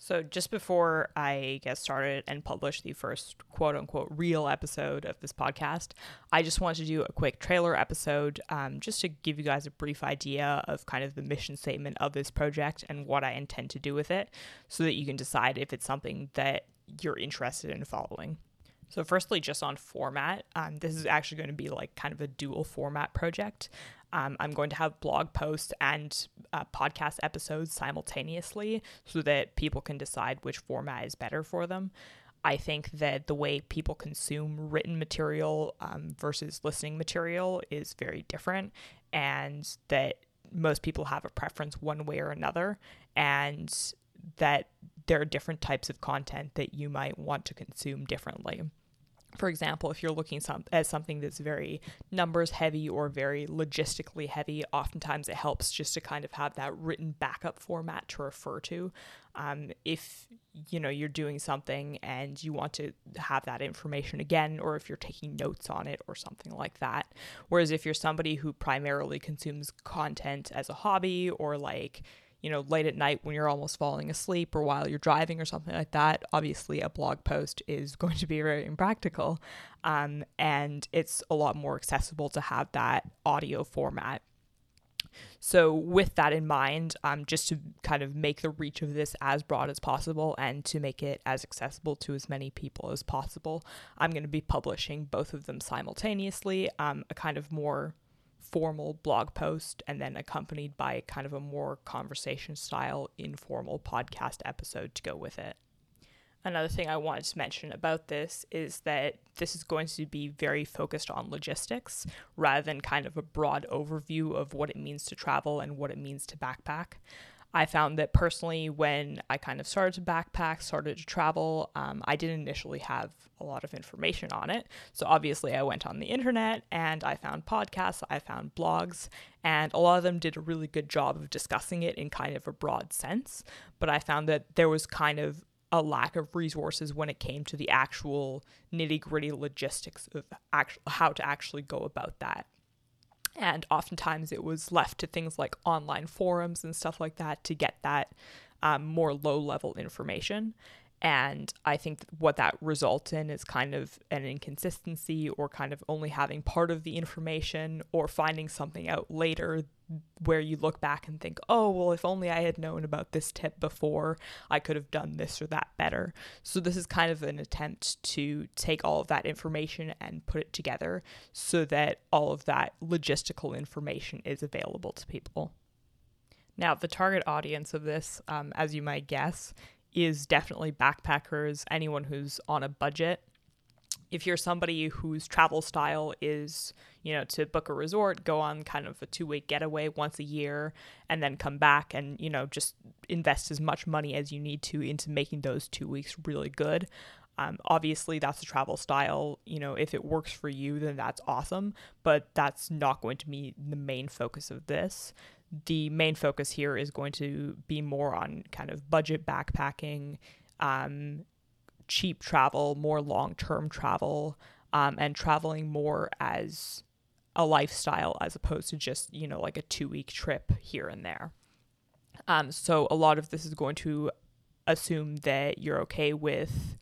So, just before I get started and publish the first quote unquote real episode of this podcast, I just wanted to do a quick trailer episode um, just to give you guys a brief idea of kind of the mission statement of this project and what I intend to do with it so that you can decide if it's something that you're interested in following. So, firstly, just on format, um, this is actually going to be like kind of a dual format project. Um, I'm going to have blog posts and uh, podcast episodes simultaneously so that people can decide which format is better for them. I think that the way people consume written material um, versus listening material is very different, and that most people have a preference one way or another, and that there are different types of content that you might want to consume differently for example, if you're looking some, at something that's very numbers heavy or very logistically heavy, oftentimes it helps just to kind of have that written backup format to refer to. Um, if you know you're doing something and you want to have that information again, or if you're taking notes on it or something like that. Whereas if you're somebody who primarily consumes content as a hobby or like you know, late at night when you're almost falling asleep or while you're driving or something like that, obviously a blog post is going to be very impractical. Um, and it's a lot more accessible to have that audio format. So, with that in mind, um, just to kind of make the reach of this as broad as possible and to make it as accessible to as many people as possible, I'm going to be publishing both of them simultaneously, um, a kind of more formal blog post and then accompanied by kind of a more conversation style informal podcast episode to go with it. Another thing I wanted to mention about this is that this is going to be very focused on logistics rather than kind of a broad overview of what it means to travel and what it means to backpack. I found that personally, when I kind of started to backpack, started to travel, um, I didn't initially have a lot of information on it. So obviously, I went on the internet and I found podcasts, I found blogs, and a lot of them did a really good job of discussing it in kind of a broad sense. But I found that there was kind of a lack of resources when it came to the actual nitty gritty logistics of how to actually go about that. And oftentimes it was left to things like online forums and stuff like that to get that um, more low level information. And I think what that results in is kind of an inconsistency or kind of only having part of the information or finding something out later where you look back and think, oh, well, if only I had known about this tip before, I could have done this or that better. So, this is kind of an attempt to take all of that information and put it together so that all of that logistical information is available to people. Now, the target audience of this, um, as you might guess, is definitely backpackers, anyone who's on a budget. If you're somebody whose travel style is, you know, to book a resort, go on kind of a two week getaway once a year, and then come back and, you know, just invest as much money as you need to into making those two weeks really good. Um, obviously, that's a travel style. You know, if it works for you, then that's awesome, but that's not going to be the main focus of this the main focus here is going to be more on kind of budget backpacking, um, cheap travel, more long term travel, um, and traveling more as a lifestyle as opposed to just, you know, like a two week trip here and there. Um, so a lot of this is going to assume that you're okay with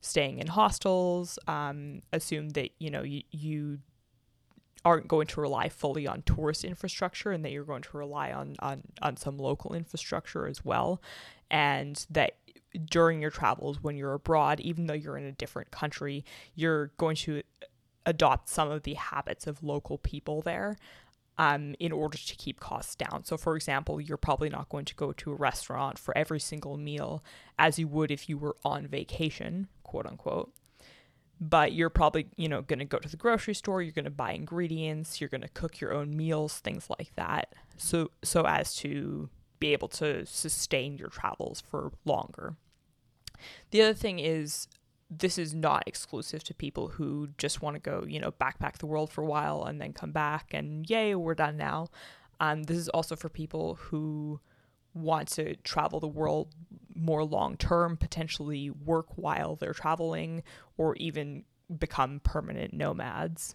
staying in hostels, um, assume that, you know, you, you aren't going to rely fully on tourist infrastructure and that you're going to rely on, on, on some local infrastructure as well. And that during your travels, when you're abroad, even though you're in a different country, you're going to adopt some of the habits of local people there. Um, in order to keep costs down. So, for example, you're probably not going to go to a restaurant for every single meal as you would if you were on vacation, quote unquote but you're probably you know going to go to the grocery store you're going to buy ingredients you're going to cook your own meals things like that. So so as to be able to sustain your travels for longer. The other thing is this is not exclusive to people who just want to go you know backpack the world for a while and then come back and yay we're done now. Um, this is also for people who want to travel the world more long term, potentially work while they're traveling, or even become permanent nomads.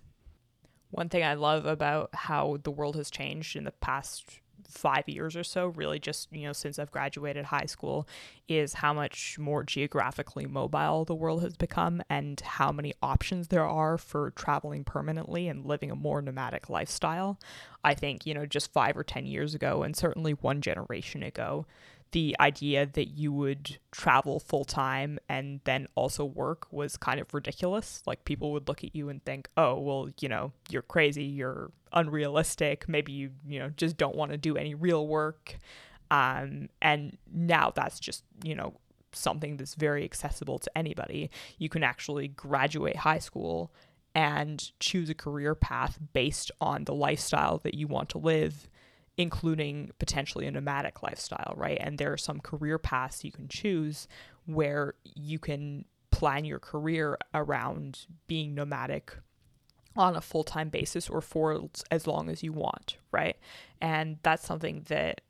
One thing I love about how the world has changed in the past five years or so, really just, you know, since I've graduated high school, is how much more geographically mobile the world has become and how many options there are for traveling permanently and living a more nomadic lifestyle. I think, you know, just five or 10 years ago, and certainly one generation ago, the idea that you would travel full time and then also work was kind of ridiculous. Like people would look at you and think, "Oh, well, you know, you're crazy, you're unrealistic. Maybe you, you know, just don't want to do any real work." Um, and now that's just, you know, something that's very accessible to anybody. You can actually graduate high school and choose a career path based on the lifestyle that you want to live including potentially a nomadic lifestyle, right? And there are some career paths you can choose where you can plan your career around being nomadic on a full time basis or for as long as you want, right? And that's something that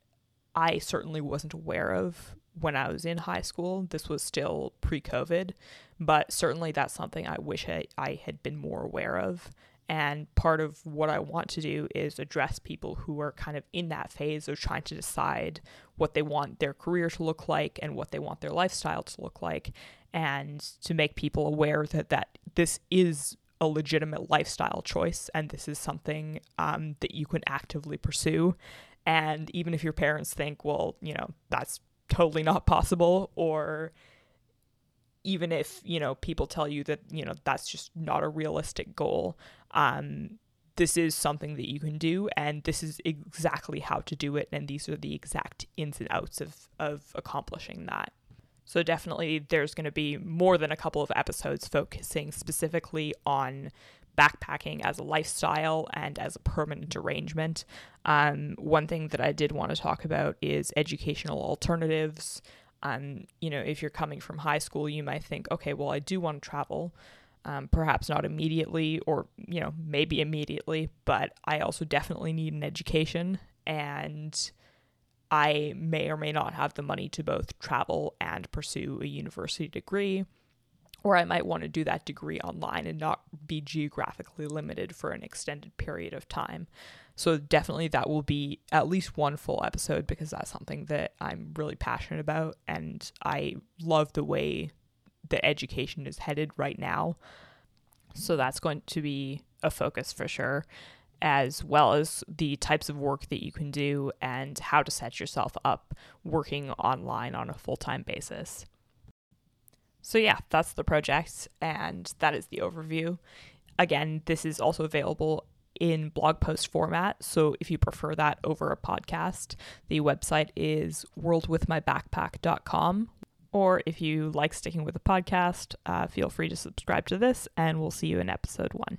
I certainly wasn't aware of when I was in high school. This was still pre COVID, but certainly that's something I wish I, I had been more aware of and part of what I want to do is address people who are kind of in that phase of trying to decide what they want their career to look like and what they want their lifestyle to look like, and to make people aware that, that this is a legitimate lifestyle choice and this is something um, that you can actively pursue. And even if your parents think, well, you know, that's totally not possible, or even if you know people tell you that you know that's just not a realistic goal um, this is something that you can do and this is exactly how to do it and these are the exact ins and outs of of accomplishing that so definitely there's going to be more than a couple of episodes focusing specifically on backpacking as a lifestyle and as a permanent arrangement. Um, one thing that I did want to talk about is educational alternatives. Um, you know, if you're coming from high school, you might think, okay, well, I do want to travel. Um, perhaps not immediately, or, you know, maybe immediately, but I also definitely need an education. And I may or may not have the money to both travel and pursue a university degree. Or I might want to do that degree online and not be geographically limited for an extended period of time. So definitely that will be at least one full episode because that's something that I'm really passionate about and I love the way that education is headed right now. So that's going to be a focus for sure, as well as the types of work that you can do and how to set yourself up working online on a full time basis. So, yeah, that's the project, and that is the overview. Again, this is also available in blog post format. So if you prefer that over a podcast, the website is worldwithmybackpack.com. Or if you like sticking with the podcast, uh, feel free to subscribe to this, and we'll see you in episode one.